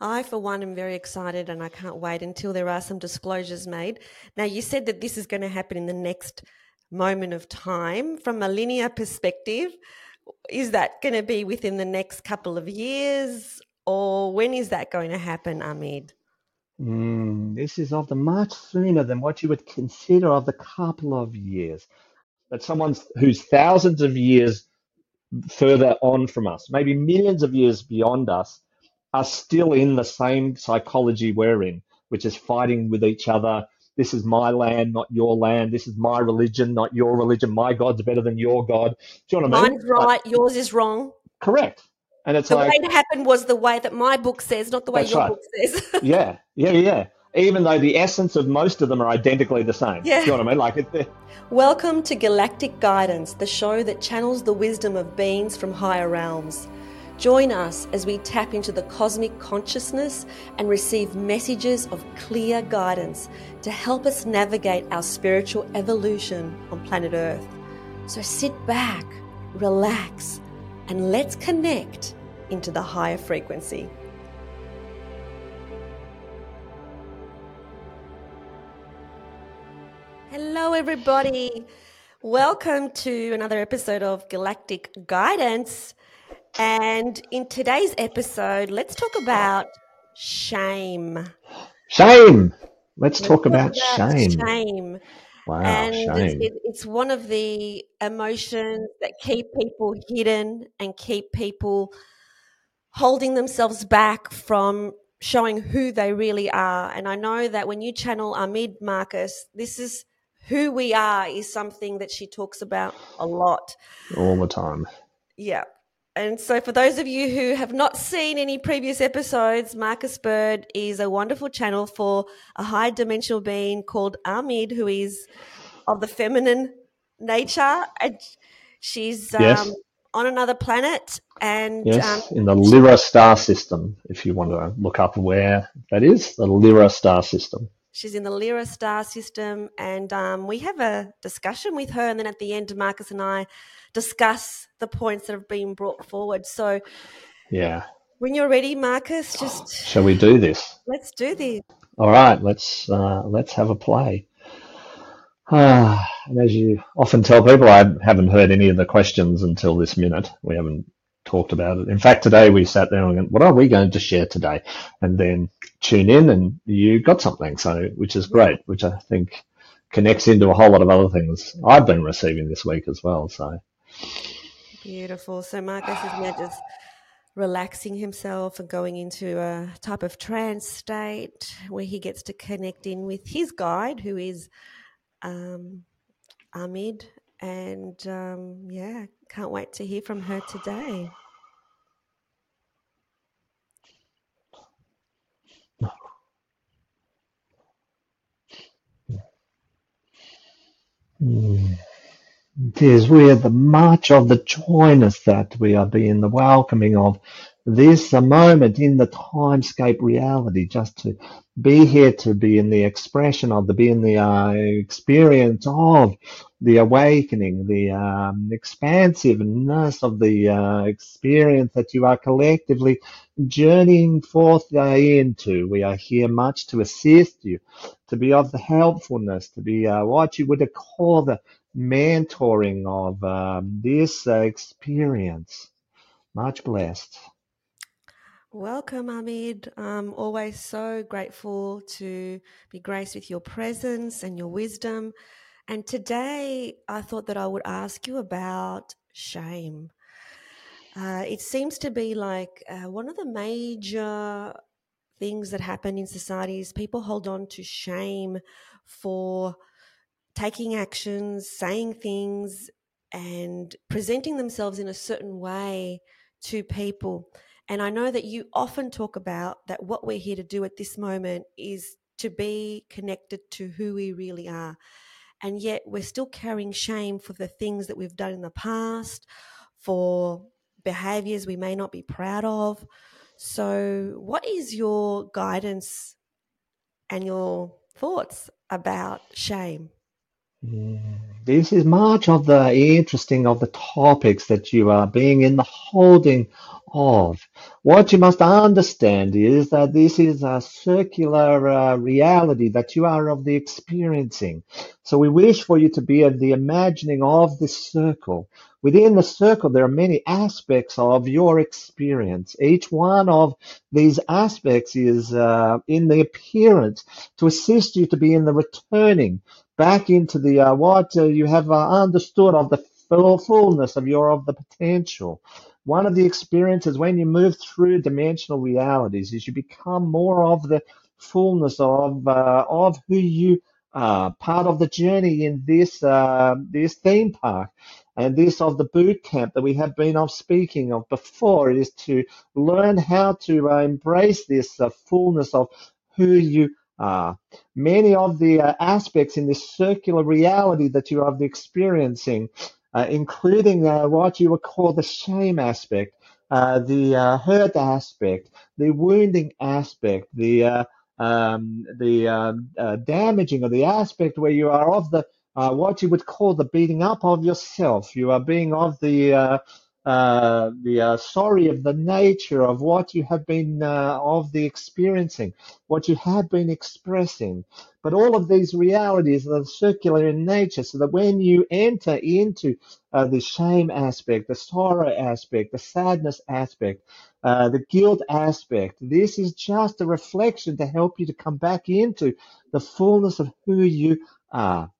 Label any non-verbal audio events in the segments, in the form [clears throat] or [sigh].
I, for one, am very excited and I can't wait until there are some disclosures made. Now, you said that this is going to happen in the next moment of time. From a linear perspective, is that going to be within the next couple of years or when is that going to happen, Ameed? Mm, this is of the much sooner than what you would consider of the couple of years. That someone who's thousands of years further on from us, maybe millions of years beyond us, are still in the same psychology we're in, which is fighting with each other. This is my land, not your land. This is my religion, not your religion. My God's better than your God. Do you know what I mean? Mine's right, yours is wrong. Correct. And it's the like way it happened was the way that my book says, not the way your right. book says. [laughs] yeah, yeah, yeah. Even though the essence of most of them are identically the same. Yeah. Do you know what I mean? Like it, Welcome to Galactic Guidance, the show that channels the wisdom of beings from higher realms. Join us as we tap into the cosmic consciousness and receive messages of clear guidance to help us navigate our spiritual evolution on planet Earth. So sit back, relax, and let's connect into the higher frequency. Hello, everybody. Welcome to another episode of Galactic Guidance. And in today's episode, let's talk about shame. Shame. Let's, let's talk, talk, about, about shame. Shame. Wow, and shame. It, it's one of the emotions that keep people hidden and keep people holding themselves back from showing who they really are. And I know that when you channel Ameed Marcus, this is who we are is something that she talks about a lot. All the time. Yeah. And so, for those of you who have not seen any previous episodes, Marcus Bird is a wonderful channel for a high dimensional being called Ameed, who is of the feminine nature. And she's yes. um, on another planet. And yes, um, in the Lyra star system, if you want to look up where that is, the Lyra star system. She's in the Lyra star system, and um, we have a discussion with her. And then at the end, Marcus and I discuss the points that have been brought forward. So, yeah, when you're ready, Marcus, just shall we do this? Let's do this. All right, let's uh, let's have a play. Ah, and as you often tell people, I haven't heard any of the questions until this minute. We haven't talked about it. In fact, today we sat there and went, what are we going to share today? And then tune in and you got something. So, which is great, which I think connects into a whole lot of other things I've been receiving this week as well. So beautiful. So Marcus is now just relaxing himself and going into a type of trance state where he gets to connect in with his guide, who is um, Ameed. And um, yeah, can't wait to hear from her today. Mm. It is we are the march of the joyness that we are being the welcoming of this a moment in the timescape reality, just to be here, to be in the expression of the, be in the uh, experience of the awakening, the um, expansiveness of the uh, experience that you are collectively journeying forth into. We are here much to assist you, to be of the helpfulness, to be uh, what you would call the mentoring of um, this uh, experience. Much blessed. Welcome, Ameed. I'm always so grateful to be graced with your presence and your wisdom. And today I thought that I would ask you about shame. Uh, it seems to be like uh, one of the major things that happen in society is people hold on to shame for taking actions, saying things, and presenting themselves in a certain way to people. And I know that you often talk about that what we're here to do at this moment is to be connected to who we really are. And yet we're still carrying shame for the things that we've done in the past, for behaviors we may not be proud of. So, what is your guidance and your thoughts about shame? Mm. This is much of the interesting of the topics that you are being in the holding of. What you must understand is that this is a circular uh, reality that you are of the experiencing. So we wish for you to be of the imagining of this circle. Within the circle, there are many aspects of your experience. Each one of these aspects is uh, in the appearance to assist you to be in the returning back into the uh, what uh, you have uh, understood of the fullness of your of the potential. One of the experiences when you move through dimensional realities is you become more of the fullness of uh, of who you are, part of the journey in this uh, this theme park. And this of the boot camp that we have been of speaking of before is to learn how to uh, embrace this fullness of who you are. Many of the uh, aspects in this circular reality that you are experiencing, uh, including uh, what you would call the shame aspect, uh, the uh, hurt aspect, the wounding aspect, the uh, um, the um, damaging of the aspect where you are of the what you would call the beating up of yourself. You are being of the uh, the uh, sorry of the nature of what you have been uh, of the experiencing, what you have been expressing. But all of these realities are circular in nature, so that when you enter into uh, the shame aspect, the sorrow aspect, the sadness aspect, uh, the guilt aspect, this is just a reflection to help you to come back into the fullness of who you are.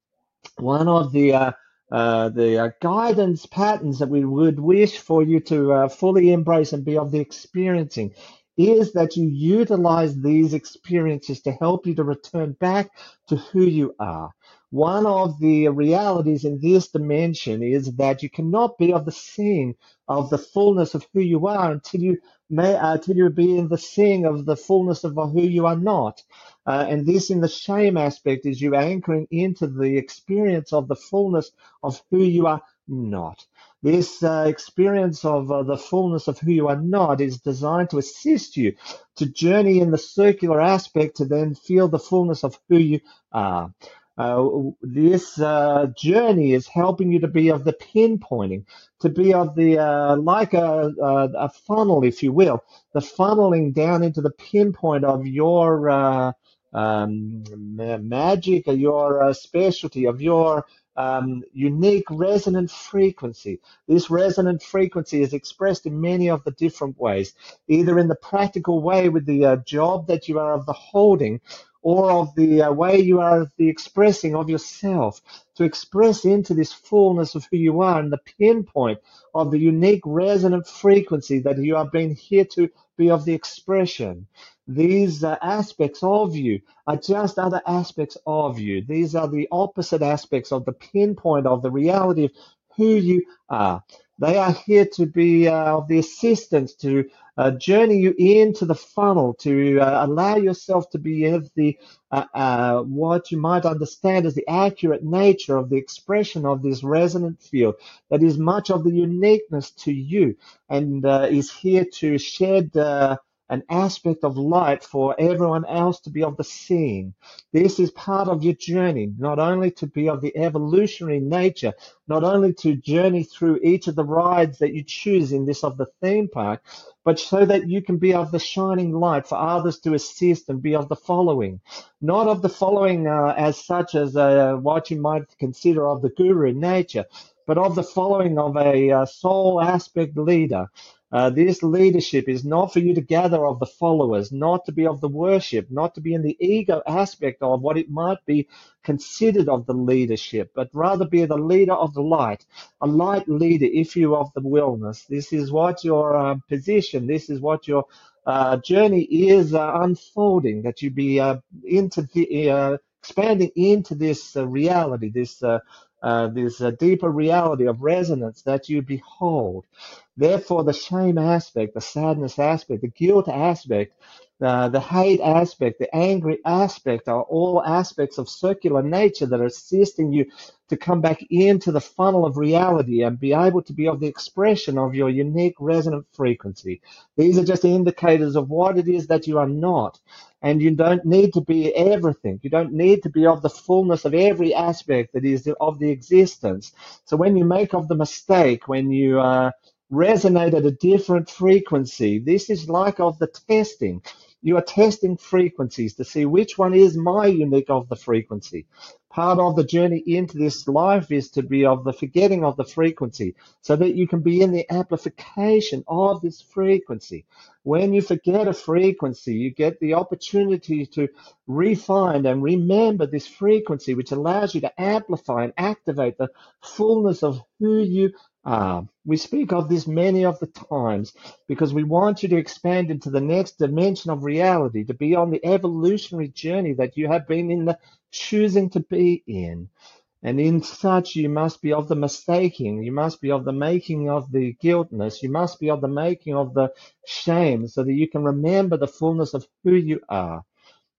One of the uh, the uh, guidance patterns that we would wish for you to uh, fully embrace and be of the experiencing is that you utilize these experiences to help you to return back to who you are. One of the realities in this dimension is that you cannot be of the seeing of the fullness of who you are until you may, uh, until you be in the seeing of the fullness of who you are not. Uh, and this in the shame aspect is you anchoring into the experience of the fullness of who you are not. This uh, experience of uh, the fullness of who you are not is designed to assist you to journey in the circular aspect to then feel the fullness of who you are. Uh, this uh, journey is helping you to be of the pinpointing, to be of the uh, like a, a, a, funnel, if you will, the funneling down into the pinpoint of your uh, um, magic, or your uh, specialty, of your um, unique resonant frequency. This resonant frequency is expressed in many of the different ways, either in the practical way with the uh, job that you are of the holding, or of the uh, way you are the expressing of yourself, to express into this fullness of who you are and the pinpoint of the unique resonant frequency that you are being here to be of the expression. These uh, aspects of you are just other aspects of you. These are the opposite aspects of the pinpoint of the reality of who you are. They are here to be uh, of the assistance to uh, journey you into the funnel, to uh, allow yourself to be of the uh, uh, what you might understand as the accurate nature of the expression of this resonant field that is much of the uniqueness to you and uh, is here to shed an aspect of light for everyone else to be of the seeing. This is part of your journey, not only to be of the evolutionary nature, not only to journey through each of the rides that you choose in this of the theme park, but so that you can be of the shining light for others to assist and be of the following. Not of the following uh, as such as uh, what you might consider of the guru nature, but of the following of a uh, soul aspect leader uh, this leadership is not for you to gather of the followers, not to be of the worship, not to be in the ego aspect of what it might be considered of the leadership, but rather be the leader of the light, a light leader, if you of the wellness. This is what your uh, position, this is what your uh, journey is uh, unfolding, that you be uh, into the, uh, expanding into this reality, this uh, this deeper reality of resonance that you behold. Therefore, the shame aspect, the sadness aspect, the guilt aspect, uh, the hate aspect, the angry aspect are all aspects of circular nature that are assisting you to come back into the funnel of reality and be able to be of the expression of your unique resonant frequency. These are just indicators of what it is that you are not. And you don't need to be everything. You don't need to be of the fullness of every aspect that is of the existence. So when you make of the mistake, when you uh, resonate at a different frequency, this is like of the testing you are testing frequencies to see which one is my unique of the frequency. Part of the journey into this life is to be of the forgetting of the frequency so that you can be in the amplification of this frequency. When you forget a frequency, you get the opportunity to refine and remember this frequency, which allows you to amplify and activate the fullness of who you are. we speak of this many of the times because we want you to expand into the next dimension of reality, to be on the evolutionary journey that you have been in the choosing to be in. And in such, you must be of the mistaking, you must be of the making of the guiltness, you must be of the making of the shame, so that you can remember the fullness of who you are.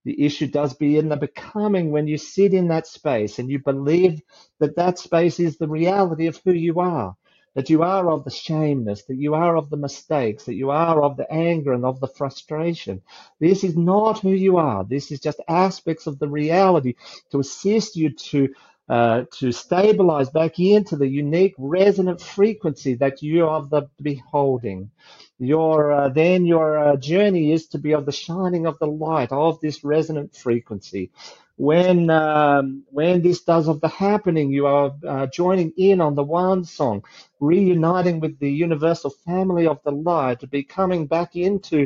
The issue does be in the becoming when you sit in that space and you believe that that space is the reality of who you are that you are of the shameness, that you are of the mistakes, that you are of the anger and of the frustration. This is not who you are. This is just aspects of the reality to assist you to uh, to stabilize back into the unique resonant frequency that you are the beholding. Your uh, then your uh, journey is to be of the shining of the light of this resonant frequency when um, when this does of the happening, you are uh, joining in on the one song, reuniting with the universal family of the light, becoming back into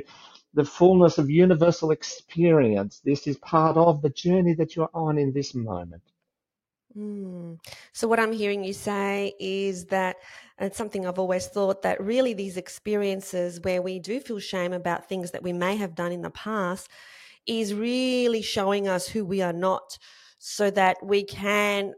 the fullness of universal experience. This is part of the journey that you're on in this moment. Mm. So, what I'm hearing you say is that, it's something I've always thought, that really these experiences where we do feel shame about things that we may have done in the past is really showing us who we are not so that we can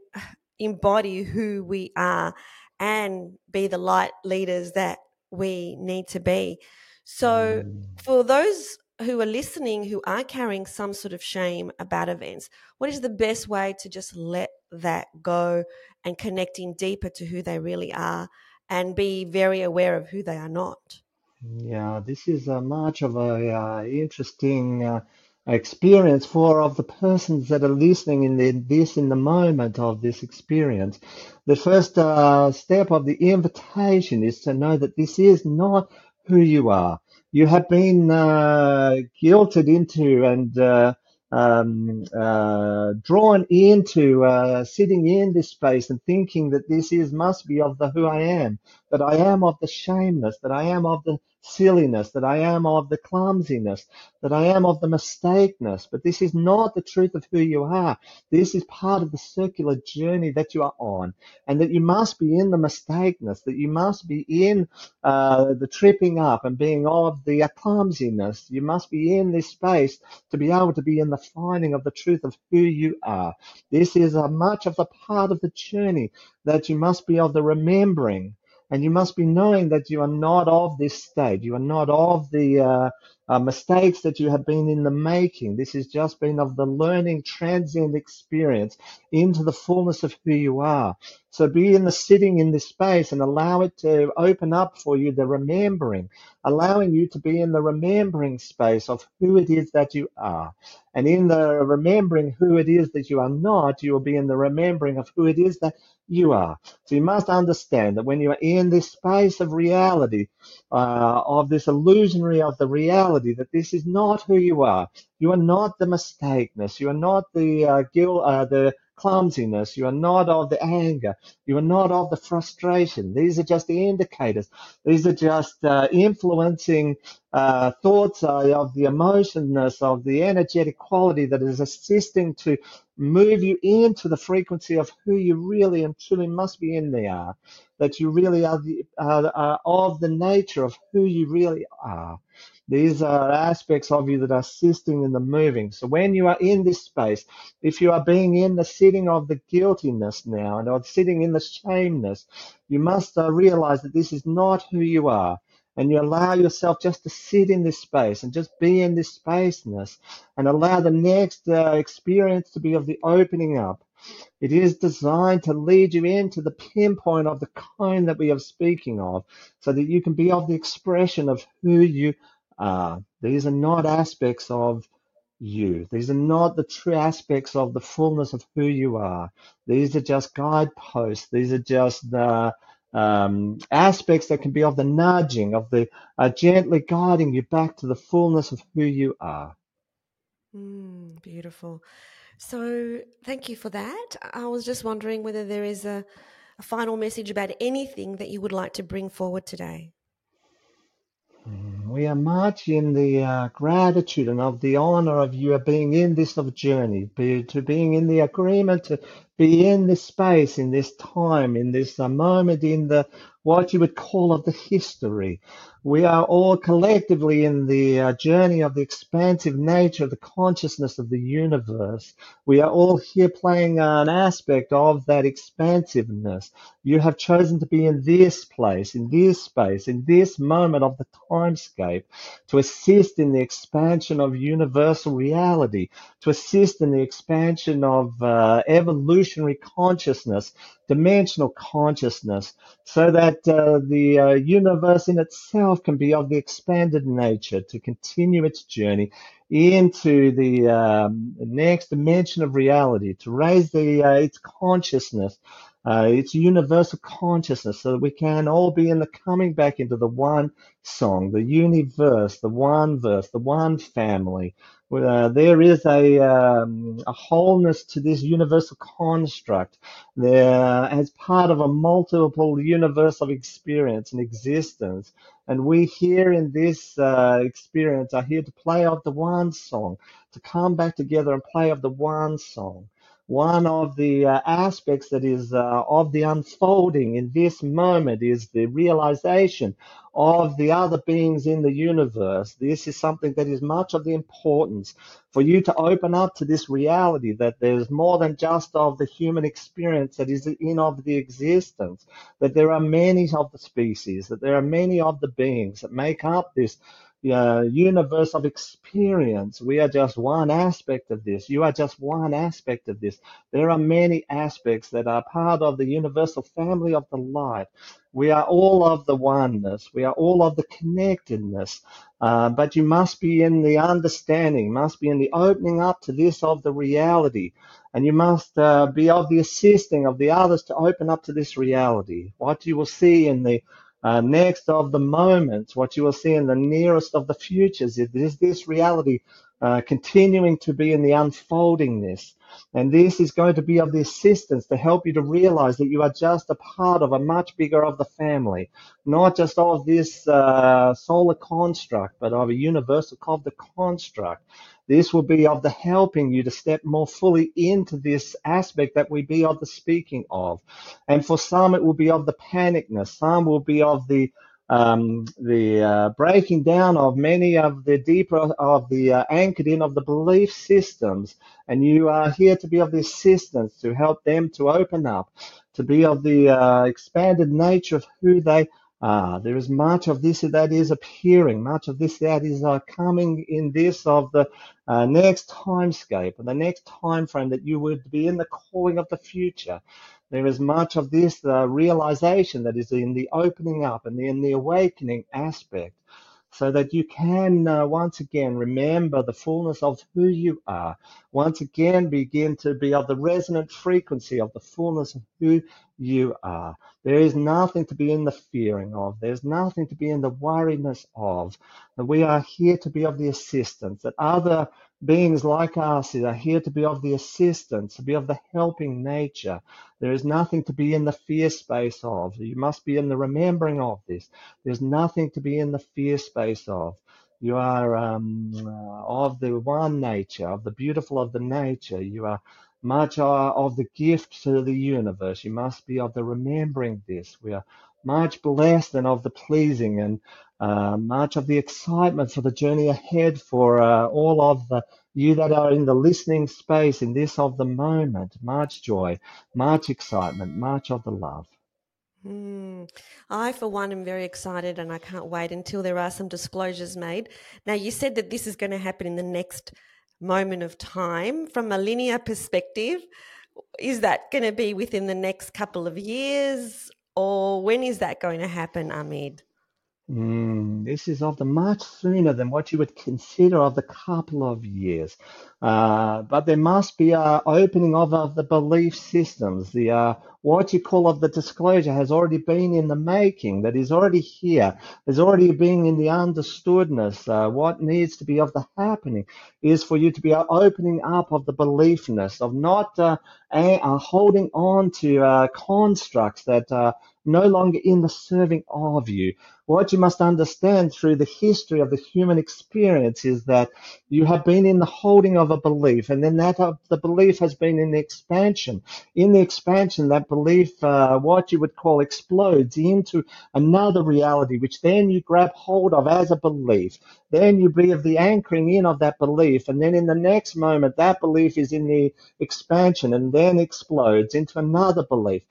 embody who we are and be the light leaders that we need to be. So, mm. for those who are listening who are carrying some sort of shame about events, what is the best way to just let that go and connecting deeper to who they really are and be very aware of who they are not? Yeah, this is a much of a uh, interesting uh, experience for of the persons that are listening in the, this in the moment of this experience. The first uh, step of the invitation is to know that this is not who you are. You have been uh, guilted into and uh, um, uh, drawn into uh, sitting in this space and thinking that this is must be of the who I am, that I am of the shameless, that I am of the silliness, that I am of the clumsiness, that I am of the mistakeness. But this is not the truth of who you are. This is part of the circular journey that you are on, and that you must be in the mistakeness, that you must be in uh, the tripping up and being of the clumsiness. You must be in this space to be able to be in the finding of the truth of who you are. This is a much of the part of the journey that you must be of the remembering and you must be knowing that you are not of this state. You are not of the uh, uh, mistakes that you have been in the making. This has just been of the learning transient experience into the fullness of who you are. So be in the sitting in this space and allow it to open up for you the remembering, allowing you to be in the remembering space of who it is that you are. And in the remembering who it is that you are not, you will be in the remembering of who it is that you are. So you must understand that when you are in this space of reality, uh, of this illusionary of the reality, that this is not who you are. You are not the mistakeness. You are not the uh, guilt, uh, the clumsiness. You are not of the anger. You are not of the frustration. These are just the indicators. These are just uh, influencing uh, thoughts uh, of the emotionness, of the energetic quality that is assisting to move you into the frequency of who you really and truly must be in there. That you really are, the, are of the nature of who you really are. These are aspects of you that are assisting in the moving. So when you are in this space, if you are being in the sitting of the guiltiness now and or sitting in the shameness, you must uh, realize that this is not who you are. And you allow yourself just to sit in this space and just be in this spaceness and allow the next uh, experience to be of the opening up it is designed to lead you into the pinpoint of the kind that we are speaking of, so that you can be of the expression of who you are. These are not aspects of you. These are not the true aspects of the fullness of who you are. These are just guideposts. These are just the um, aspects that can be of the nudging, of the uh, gently guiding you back to the fullness of who you are. Mm, beautiful. So, thank you for that. I was just wondering whether there is a, a final message about anything that you would like to bring forward today. We are much in the uh, gratitude and of the honor of you being in this of journey, be, to being in the agreement to be in this space, in this time, in this uh, moment, in the what you would call of the history. We are all collectively in the uh, journey of the expansive nature of the consciousness of the universe. We are all here playing an aspect of that expansiveness. You have chosen to be in this place, in this space, in this moment of the timescape to assist in the expansion of universal reality, to assist in the expansion of uh, evolutionary consciousness dimensional consciousness so that uh, the uh, universe in itself can be of the expanded nature to continue its journey into the um, next dimension of reality, to raise the, uh, its consciousness, uh, its universal consciousness, so that we can all be in the coming back into the one song, the universe, the one verse, the one family, uh, there is a, um, a wholeness to this universal construct. There as part of a multiple universe of experience and existence. And we here in this uh, experience are here to play of the one song, to come back together and play of the one song one of the uh, aspects that is uh, of the unfolding in this moment is the realization of the other beings in the universe. This is something that is much of the importance for you to open up to this reality that there's more than just of the human experience that is in of the existence, that there are many of the species, that there are many of the beings that make up this uh, universe of experience. We are just one aspect of this. You are just one aspect of this. There are many aspects that are part of the universal family of the light. We are all of the oneness. We are all of the connectedness. Uh, but you must be in the understanding, must be in the opening up to this of the reality. And you must uh, be of the assisting of the others to open up to this reality. What you will see in the uh, next of the moments, what you will see in the nearest of the futures is this reality uh, continuing to be in the unfoldingness. And this is going to be of the assistance to help you to realize that you are just a part of a much bigger of the family, not just of this uh, solar construct, but of a universal of the construct. This will be of the helping you to step more fully into this aspect that we be of the speaking of. And for some, it will be of the panicness. Some will be of the um, the uh, breaking down of many of the deeper of the uh, anchored in of the belief systems, and you are here to be of the assistance to help them to open up, to be of the uh, expanded nature of who they Ah, there is much of this that is appearing, much of this that is uh, coming in this of the uh, next timescape, and the next time frame that you would be in the calling of the future. There is much of this uh, realization that is in the opening up and in the awakening aspect so that you can uh, once again remember the fullness of who you are. Once again, begin to be of the resonant frequency of the fullness of who you are. There is nothing to be in the fearing of. There's nothing to be in the worriness of. That we are here to be of the assistance. That other beings like us are here to be of the assistance, to be of the helping nature. There is nothing to be in the fear space of. You must be in the remembering of this. There's nothing to be in the fear space of. You are um, uh, of the one nature, of the beautiful of the nature. You are much uh, of the gift to the universe. You must be of the remembering this. We are much blessed and of the pleasing and uh, much of the excitement for the journey ahead for uh, all of the you that are in the listening space in this of the moment. Much joy, much excitement, much of the love. Mm. I, for one, am very excited and I can't wait until there are some disclosures made. Now, you said that this is going to happen in the next moment of time. From a linear perspective, is that going to be within the next couple of years or when is that going to happen, Ameed? Mm, this is often much sooner than what you would consider of the couple of years. Uh, but there must be a opening of, of the belief systems. The uh, what you call of the disclosure has already been in the making. That is already here. There's already been in the understoodness. Uh, what needs to be of the happening is for you to be opening up of the beliefness of not uh, a, uh, holding on to uh, constructs that are no longer in the serving of you. What you must understand through the history of the human experience is that you have been in the holding of a belief, and then that of the belief has been in the expansion. In the expansion, that belief, uh, what you would call, explodes into another reality, which then you grab hold of as a belief. Then you be of the anchoring in of that belief, and then in the next moment, that belief is in the expansion, and then explodes into another belief.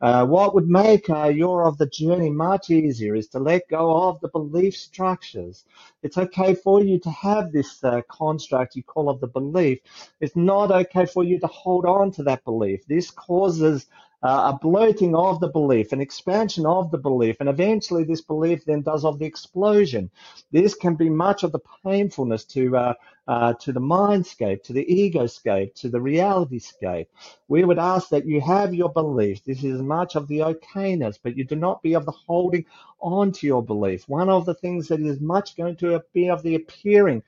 Uh, what would make uh, your of the journey much easier is to let go of the belief structures. It's okay for you to have this uh, construct you call of the belief. It's not okay for you to hold on to that belief. This causes uh, a bloating of the belief, an expansion of the belief, and eventually this belief then does of the explosion. This can be much of the painfulness to uh, uh, to the mindscape, to the egoscape, to the reality scape. We would ask that you have your belief. This is much of the okayness, but you do not be of the holding on to your belief. One of the things that is much going to be of the appearing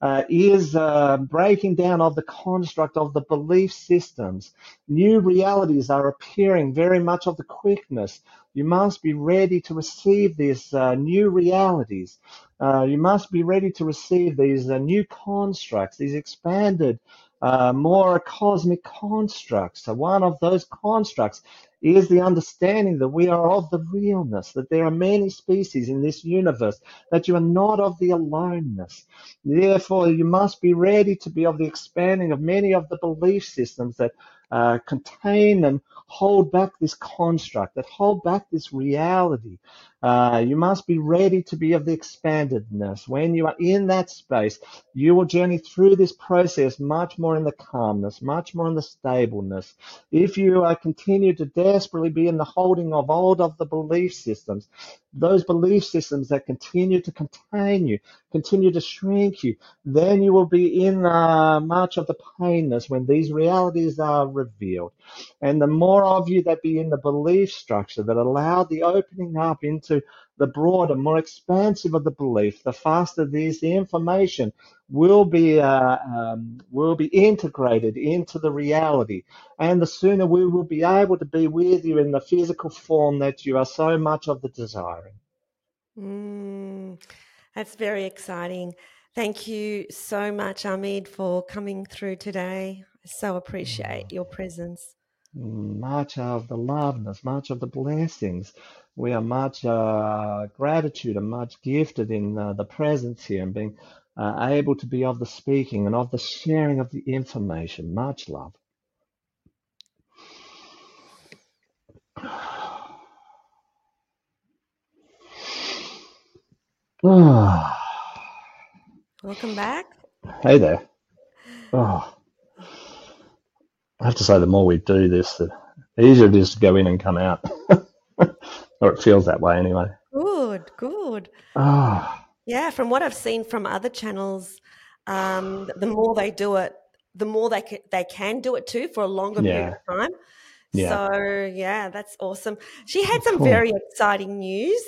uh, is uh, breaking down of the construct of the belief systems. New realities are appearing very much of the quickness. You must be ready to receive these uh, new realities. Uh, you must be ready to receive these uh, new constructs, these expanded, more cosmic constructs. So one of those constructs is the understanding that we are of the realness, that there are many species in this universe, that you are not of the aloneness. Therefore, you must be ready to be of the expanding of many of the belief systems that uh, contain and hold back this construct, that hold back this reality. Uh, you must be ready to be of the expandedness. When you are in that space, you will journey through this process much more in the calmness, much more in the stableness. If you uh, continue to desperately be in the holding of all of the belief systems, those belief systems that continue to contain you, continue to shrink you, then you will be in uh, much of the painness when these realities are revealed. And the more of you that be in the belief structure that allow the opening up into the broader, more expansive of the belief, the faster this information will be uh, um, will be integrated into the reality, and the sooner we will be able to be with you in the physical form that you are so much of the desiring. Mm, that's very exciting. Thank you so much, Ameed, for coming through today. I so appreciate mm. your presence. Much of the loveness, much of the blessings we are much uh, gratitude and much gifted in uh, the presence here and being uh, able to be of the speaking and of the sharing of the information. Much love. [sighs] Welcome back. Hey there. [sighs] Oh. I have to say, the more we do this, the easier it is to go in and come out. [laughs] or it feels that way anyway. Good, good. Ah, Yeah, from what I've seen from other channels, um, the more they do it, the more they can, they can do it too for a longer period of time. yeah. So yeah, that's awesome. She had some Cool. very exciting news.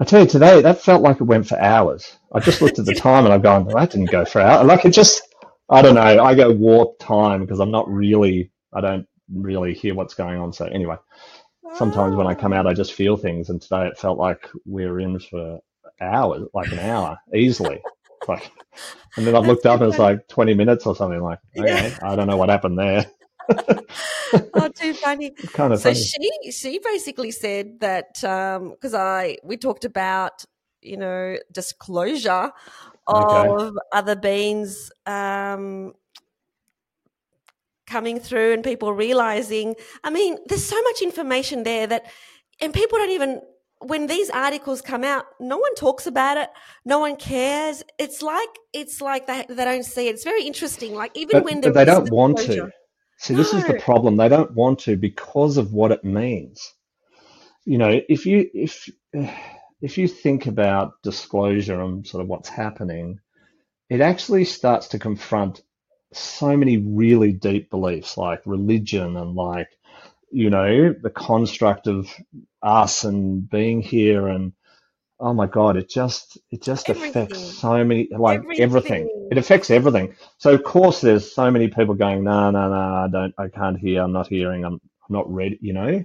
I tell you today, that felt like it went for hours. I just looked at the [laughs] time and I'm going, well, that didn't go for hours. Like it just, I don't know. I go warp time because I'm not really, I don't really hear what's going on. So anyway, sometimes when I come out, I just feel things. And today it felt like we were in for hours, like an hour easily. [laughs] Like, and then I've looked up and it's like 20 minutes or something like, [laughs] Yeah. I don't know what happened there. [laughs] Oh, too funny. kind of So funny. she she basically said that um, because I we talked about you know, disclosure of okay. other beings um, coming through and people realizing. I mean, there's so much information there that, and people don't even when these articles come out, no one talks about it. No one cares. It's like it's like they, they don't see it. It's very interesting. Like even but, when but they don't want to. See, no. this is the problem. They don't want to because of what it means. You know, if you if if you think about disclosure and sort of what's happening, it actually starts to confront so many really deep beliefs like religion and like you know, the construct of us and being here and oh my god, it just it just everything. affects so many like everything. everything. It affects everything. So of course there's so many people going, no, no, no, I don't I can't hear, I'm not hearing, I'm I'm not ready, you know?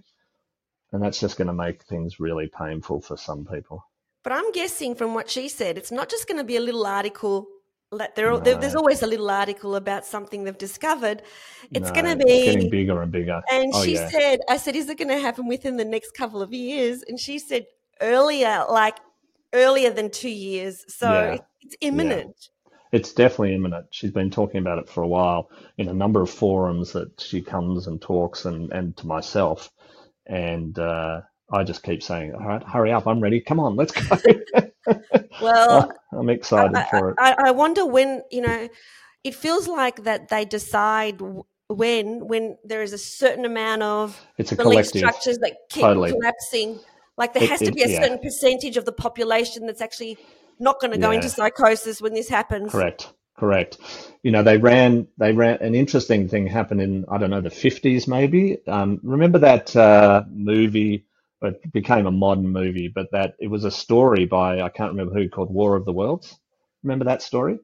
And that's just gonna make things really painful for some people. But I'm guessing from what she said, it's not just going to be a little article there, no. there's always a little article about something they've discovered. It's no, going to be getting bigger and bigger. And oh, she yeah. said, "I said, is it going to happen within the next couple of years?" And she said, "Earlier, like earlier than two years. So yeah. it's imminent." Yeah. It's definitely imminent. She's been talking about it for a while in a number of forums that she comes and talks and, and to myself. And uh, I just keep saying, all right, hurry up. I'm ready. Come on, let's go. [laughs] Well, [laughs] I'm excited I, for it. I, I wonder when you know. It feels like that they decide when when there is a certain amount of it's a belief structures that keep totally. collapsing. Like there it, has to be a certain yeah. percentage of the population that's actually not going to go yeah. into psychosis when this happens. Correct. Correct. You know, they ran. They ran. An interesting thing happened in I don't know the fifties, maybe. Um, remember that uh, movie? it became a modern movie, but that it was a story by I can't remember who called War of the Worlds. Remember that story?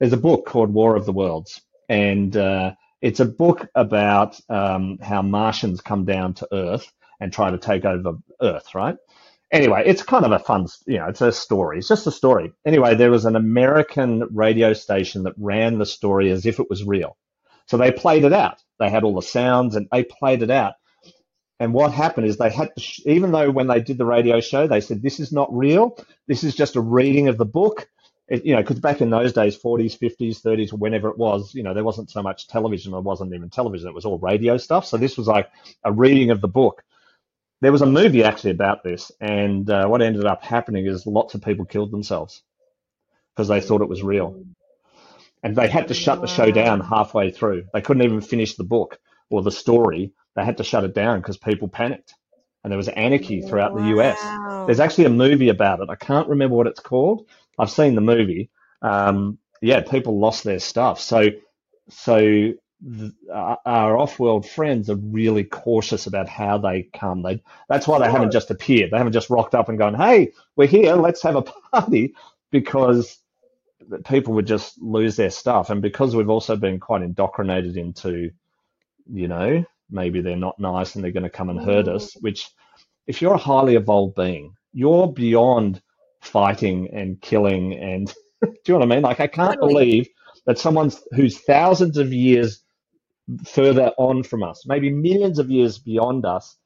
There's a book called War of the Worlds, and uh, it's a book about um, how Martians come down to Earth and try to take over Earth, right? Anyway, it's kind of a fun, you know, it's a story. It's just a story. Anyway, there was an American radio station that ran the story as if it was real. So they played it out. They had all the sounds and they played it out. And what happened is they had sh- even though when they did the radio show, they said, this is not real. This is just a reading of the book. It, you know, because back in those days, 40s, 50s, 30s, whenever it was, you know, there wasn't so much television. There wasn't even television. It was all radio stuff. So this was like a reading of the book. There was a movie actually about this. And uh, what ended up happening is lots of people killed themselves because they thought it was real. And they had to shut the show down halfway through. They couldn't even finish the book or the story they had to shut it down because people panicked and there was anarchy throughout wow. the US. There's actually a movie about it. I can't remember what it's called. I've seen the movie. Um, yeah, people lost their stuff. So, so the, uh, our off-world friends are really cautious about how they come. They that's why they haven't just appeared. They haven't just rocked up and gone, "Hey, we're here. Let's have a party," because people would just lose their stuff. And because we've also been quite indoctrinated into, you know, maybe they're not nice and they're going to come and hurt us, mm. which if you're a highly evolved being, you're beyond fighting and killing and [laughs] do you know what I mean? Like I can't totally. believe that someone who's thousands of years further on from us, maybe millions of years beyond us,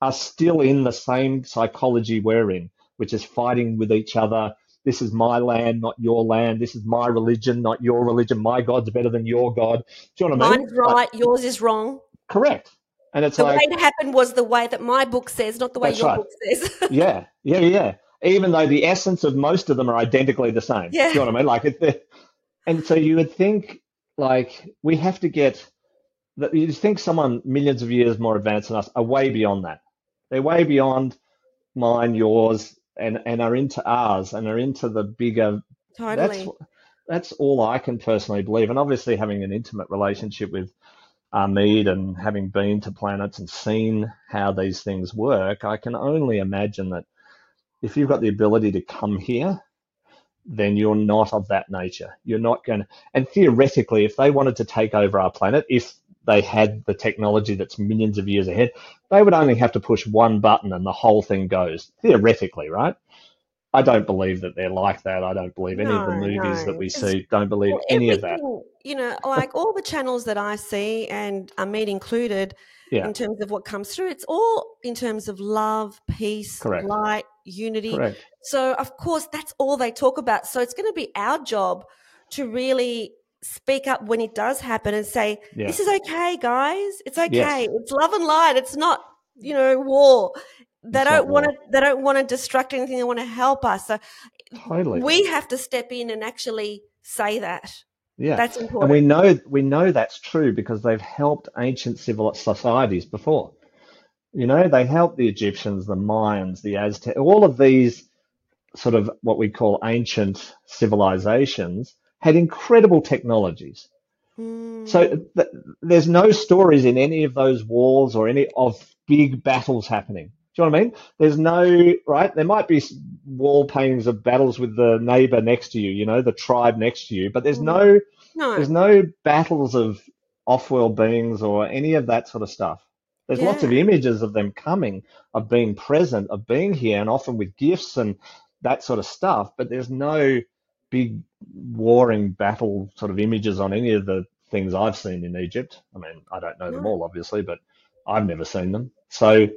are still in the same psychology we're in, which is fighting with each other. This is my land, not your land. This is my religion, not your religion. My God's better than your God. Do you know what I mean? Mine's right, yours is wrong. Correct. And it's the like way it happened was the way that my book says, not the way your right. book says. [laughs] yeah, yeah, yeah. Even though the essence of most of them are identically the same. Yeah. you know what I mean? Like, it, and so you would think, like, we have to get. You think someone millions of years more advanced than us are way beyond that. They're way beyond mine, yours, and and are into ours and are into the bigger. Totally. That's that's all I can personally believe, and obviously having an intimate relationship with Ameed and having been to planets and seen how these things work, I can only imagine that if you've got the ability to come here, then you're not of that nature. You're not going to, and theoretically, if they wanted to take over our planet, if they had the technology that's millions of years ahead, they would only have to push one button and the whole thing goes, theoretically, right? I don't believe that they're like that. I don't believe any no, of the movies no. that we see. Don't believe well, any of that. You know, like all the channels that I see, and Ameed included, yeah. in terms of what comes through, it's all in terms of love, peace, Correct. light, unity. Correct. So, of course, that's all they talk about. So, it's going to be our job to really speak up when it does happen and say, Yeah. This is okay, guys. It's okay. Yes. It's love and light. It's not, you know, war. They It's don't want war. to. They don't want to destruct anything. They want to help us. So Totally. we have to step in and actually say that. Yeah. That's important. And we know we know that's true because they've helped ancient civil societies before. You know, they helped the Egyptians, the Mayans, the Aztecs, all of these sort of what we call ancient civilizations had incredible technologies. So Mm, th- there's no stories in any of those wars or any of big battles happening. Do you know what I mean? There's no, right? There might be wall paintings of battles with the neighbor next to you, you know, the tribe next to you, but there's no no. there's no battles of off-world beings or any of that sort of stuff. There's lots of images of them coming, of being present, of being here, and often with gifts and that sort of stuff. But there's no big warring battle sort of images on any of the things I've seen in Egypt. I mean, I don't know them all, obviously, but I've never seen them. So,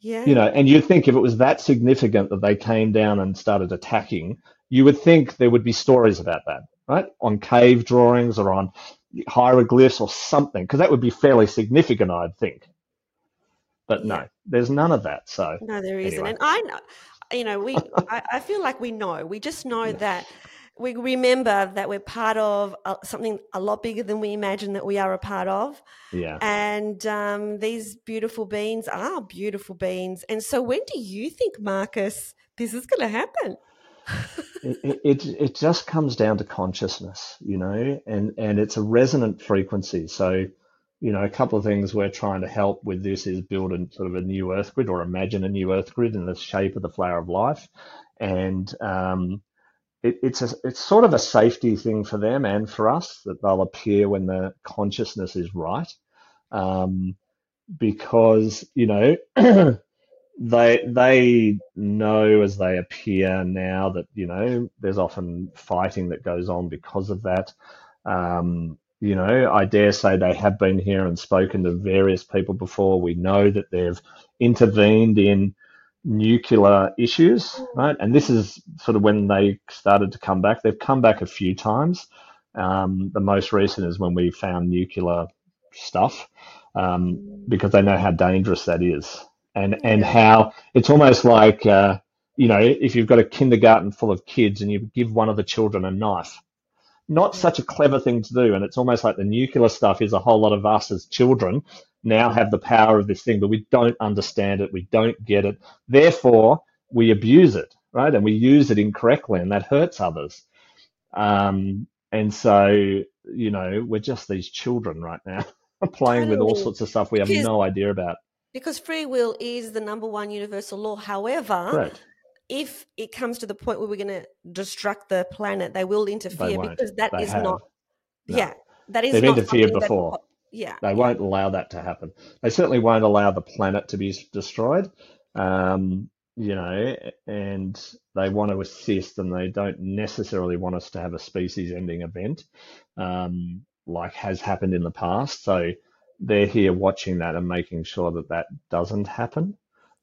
Yeah. you know, and you'd think if it was that significant that they came down and started attacking, you would think there would be stories about that, right? On cave drawings or on hieroglyphs or something, because that would be fairly significant, I'd think. But Yeah. no, there's none of that. So No, there isn't. anyway, And I know, you know, we, I, I feel like we know. We just know [laughs] that we remember that we're part of something a lot bigger than we imagine that we are a part of. yeah. And um, these beautiful beings are beautiful beings. And so, when do you think, Marcus, this is going to happen? it, it it just comes down to consciousness, you know, and and it's a resonant frequency. So, you know, a couple of things we're trying to help with this is build a sort of a new Earth grid or imagine a new Earth grid in the shape of the flower of life, and um, it, it's a it's sort of a safety thing for them and for us that they'll appear when the consciousness is right, um, because you know. [clears throat] they they know as they appear now that you know there's often fighting that goes on because of that. Um, you know, I dare say they have been here and spoken to various people before. We know that they've intervened in nuclear issues, right? And this is sort of when they started to come back. They've come back a few times. Um, the most recent is when we found nuclear stuff um, because they know how dangerous that is and and how it's almost like uh, you know if you've got a kindergarten full of kids and you give one of the children a knife not such a clever thing to do and it's almost like the nuclear stuff is a whole lot of us as children now have the power of this thing but we don't understand it we don't get it. Therefore we abuse it right? And we use it incorrectly and that hurts others. Um, and so you know we're just these children right now [laughs] playing with all sorts of stuff we have Because no idea about. because free will is the number one universal law. However, correct. if it comes to the point where we're going to destruct the planet, they will interfere won't. because that they is have. Not, no. Yeah, that is They've not interfered that, before. po- yeah, They won't allow that to happen. They certainly won't allow the planet to be destroyed. Um, you know, and they want to assist, and they don't necessarily want us to have a species-ending event, um, like has happened in the past. So they're here watching that and making sure that that doesn't happen.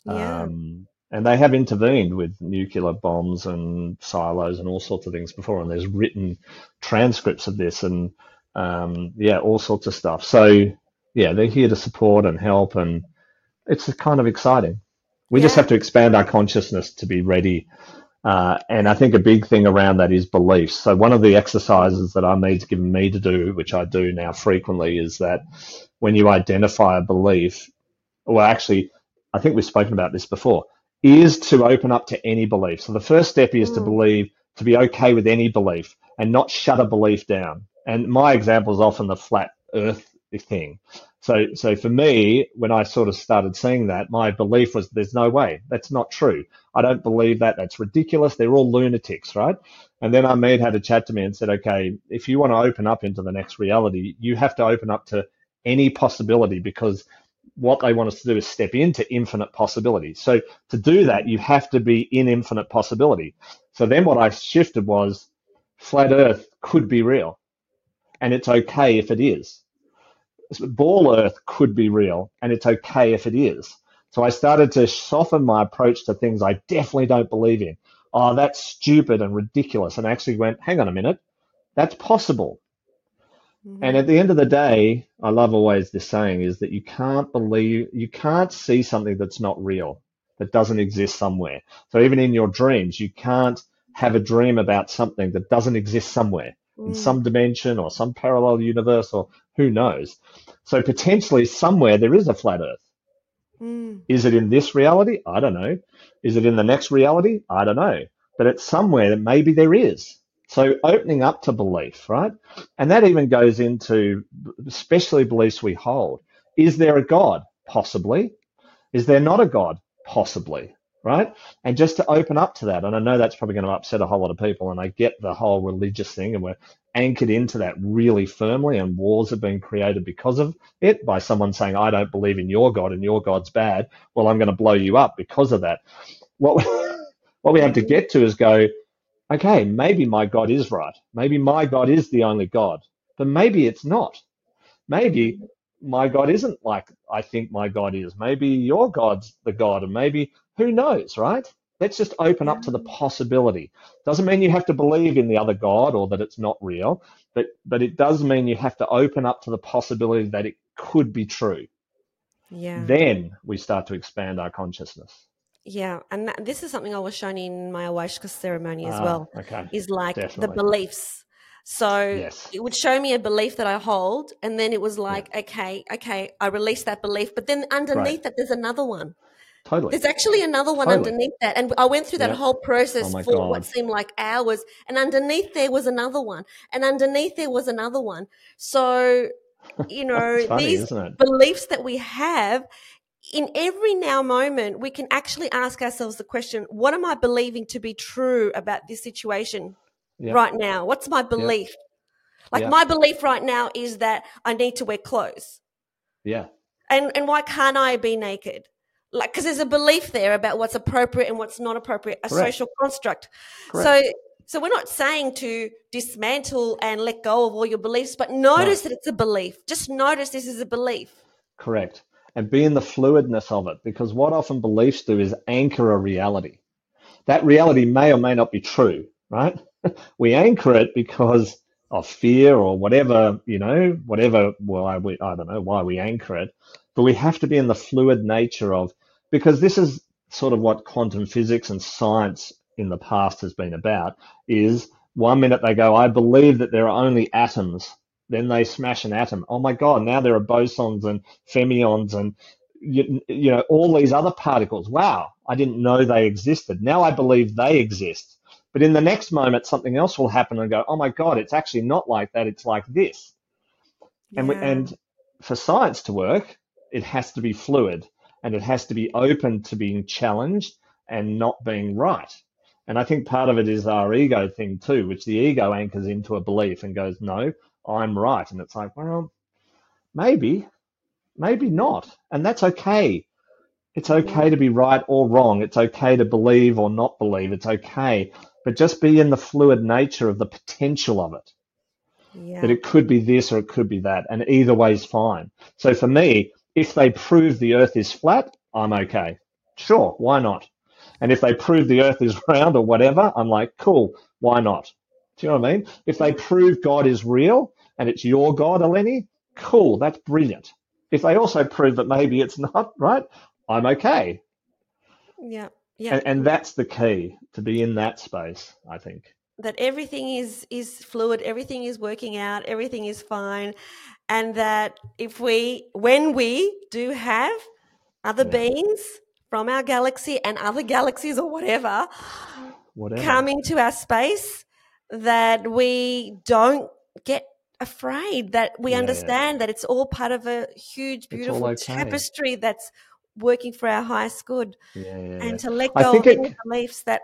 yeah, Um, and they have intervened with nuclear bombs and silos and all sorts of things before, and there's written transcripts of this and um, yeah, all sorts of stuff. So yeah, they're here to support and help, and it's kind of exciting. We just have to expand our consciousness to be ready. Uh, and I think a big thing around that is beliefs. So one of the exercises that Ameed's given me to do, which I do now frequently, is that when you identify a belief, well, actually, I think we've spoken about this before, is to open up to any belief. So the first step is to mm, believe, to be okay with any belief and not shut a belief down. And my example is often the flat earth thing. So, so for me, when I sort of started seeing that, my belief was there's no way. That's not true. I don't believe that. That's ridiculous. They're all lunatics, right? And then Ameed had a chat to me and said, okay, if you want to open up into the next reality, you have to open up to any possibility because what they want us to do is step into infinite possibility. So to do that, you have to be in infinite possibility. So then what I shifted was flat earth could be real and it's okay if it is. Ball earth could be real and it's okay if it is. So I started to soften my approach to things I definitely don't believe in. Oh, that's stupid and ridiculous. And I actually went, hang on a minute, that's possible. Mm-hmm. And at the end of the day, I love always this saying is that you can't believe, you can't see something that's not real, that doesn't exist somewhere. So even in your dreams, you can't have a dream about something that doesn't exist somewhere. In some dimension or some parallel universe or who knows. So potentially somewhere there is a flat earth. Mm. Is it in this reality? I don't know. Is it in the next reality? I don't know. But it's somewhere that maybe there is. So opening up to belief, right? And that even goes into especially beliefs we hold. Is there a God? Possibly. Is there not a God? Possibly right? And just to open up to that, and I know that's probably going to upset a whole lot of people, and I get the whole religious thing, and we're anchored into that really firmly, and wars have been created because of it by someone saying, I don't believe in your God and your God's bad. Well, I'm going to blow you up because of that. What we, [laughs] what we have to get to is go, okay, maybe my God is right. Maybe my God is the only God, but maybe it's not. Maybe my God isn't like I think my God is. Maybe your God's the God, and maybe who knows, right? Let's just open up to the possibility. Doesn't mean you have to believe in the other God or that it's not real, but but it does mean you have to open up to the possibility that it could be true. Yeah. Then we start to expand our consciousness. Yeah, and that, this is something I was shown in my Ayahuasca ceremony as ah, well. Okay. Is like Definitely. the beliefs. So yes. it would show me a belief that I hold, and then it was like, yeah. okay, okay, I release that belief, but then underneath right. that, there's another one. Totally. There's actually another one totally. underneath that. And I went through that whole process oh for God. what seemed like hours. And underneath there was another one. And underneath there was another one. So, [laughs] you know, funny, these beliefs that we have, in every now moment, we can actually ask ourselves the question, what am I believing to be true about this situation yep. right now? What's my belief? Yep. Like yep. my belief right now is that I need to wear clothes. Yeah. And and why can't I be naked? Like because there's a belief there about what's appropriate and what's not appropriate a Correct. social construct Correct. so so we're not saying to dismantle and let go of all your beliefs but notice no. that it's a belief just notice this is a belief Correct. And be in the fluidness of it because what often beliefs do is anchor a reality. That reality may or may not be true, right? [laughs] we anchor it because of fear or whatever, you know, whatever, well, I, I don't know why we anchor it, but we have to be in the fluid nature of because this is sort of what quantum physics and science in the past has been about is one minute they go, I believe that there are only atoms. Then they smash an atom. Oh my God, now there are bosons and fermions and you, you know all these other particles. Wow, I didn't know they existed. Now I believe they exist. But in the next moment, something else will happen and go, oh my God, it's actually not like that. It's like this. Yeah. And, we, and for science to work, it has to be fluid and it has to be open to being challenged and not being right. And I think part of it is our ego thing too, which the ego anchors into a belief and goes, no, I'm right. And it's like, well, maybe, maybe not. And that's okay. It's okay to be right or wrong. It's okay to believe or not believe. It's okay. But just be in the fluid nature of the potential of it. Yeah. That it could be this or it could be that. And either way is fine. So for me, if they prove the earth is flat, I'm okay. Sure, why not? And if they prove the earth is [laughs] round or whatever, I'm like, cool, why not? Do you know what I mean? If they prove God is real and it's your God, Eleni, cool, that's brilliant. If they also prove that maybe it's [laughs] not, right, I'm okay. Yeah. Yeah. And, and that's the key to be in that space, I think. That everything is is fluid, everything is working out, everything is fine and that if we when we do have other yeah. beings from our galaxy and other [laughs] galaxies or whatever, whatever come into our space that we don't get afraid that we yeah, understand yeah. that it's all part of a huge beautiful okay. tapestry that's working for our highest good yeah, and to let go of any beliefs that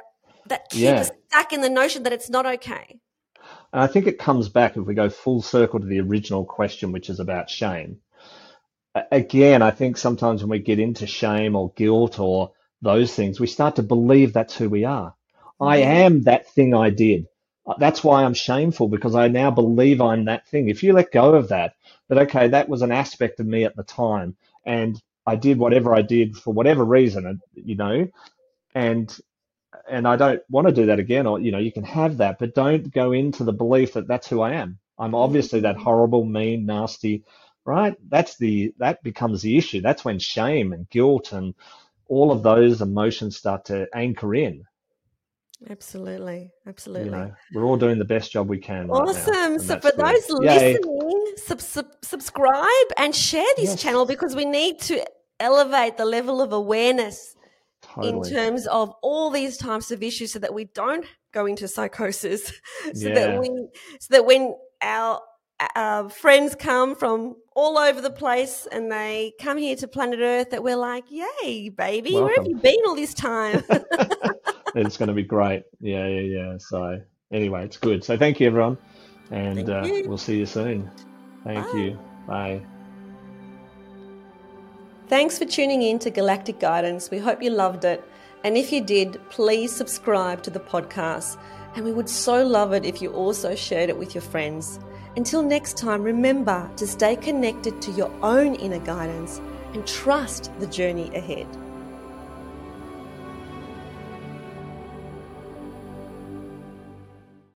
that keep us stuck in the notion that it's not okay and I think it comes back if we go full circle to the original question, which is about shame. Again, I think sometimes when we get into shame or guilt or those things, we start to believe that's who we are. I mm-hmm. am that thing I did. Uh, that's why I'm shameful because I now believe I'm that thing. If you let go of that, that okay, that was an aspect of me at the time, and I did whatever I did for whatever reason, you know, and and I don't want to do that again. Or you know, you can have that, but don't go into the belief that that's who I am. I'm obviously that mm. horrible, mean, nasty, right? That's the that becomes the issue. That's when shame and guilt and all of those emotions start to anchor in. Absolutely, absolutely. You know, we're all doing the best job we can. Awesome. Right so for good. those listening, sub- sub- subscribe and share this yes. channel because we need to elevate the level of awareness totally. in terms of all these types of issues, so that we don't go into psychosis. [laughs] so yeah. that we, so that when our uh, friends come from all over the place and they come here to planet Earth that we're like, yay, baby, Welcome. where have you been all this time? [laughs] it's going to be great. Yeah, yeah, yeah. So, anyway, it's good. So, thank you, everyone. And uh, we'll see you soon. Thank Bye. you. Bye. Thanks for tuning in to Galactic Guidance. We hope you loved it. And if you did, please subscribe to the podcast. And we would so love it if you also shared it with your friends. Until next time, remember to stay connected to your own inner guidance and trust the journey ahead.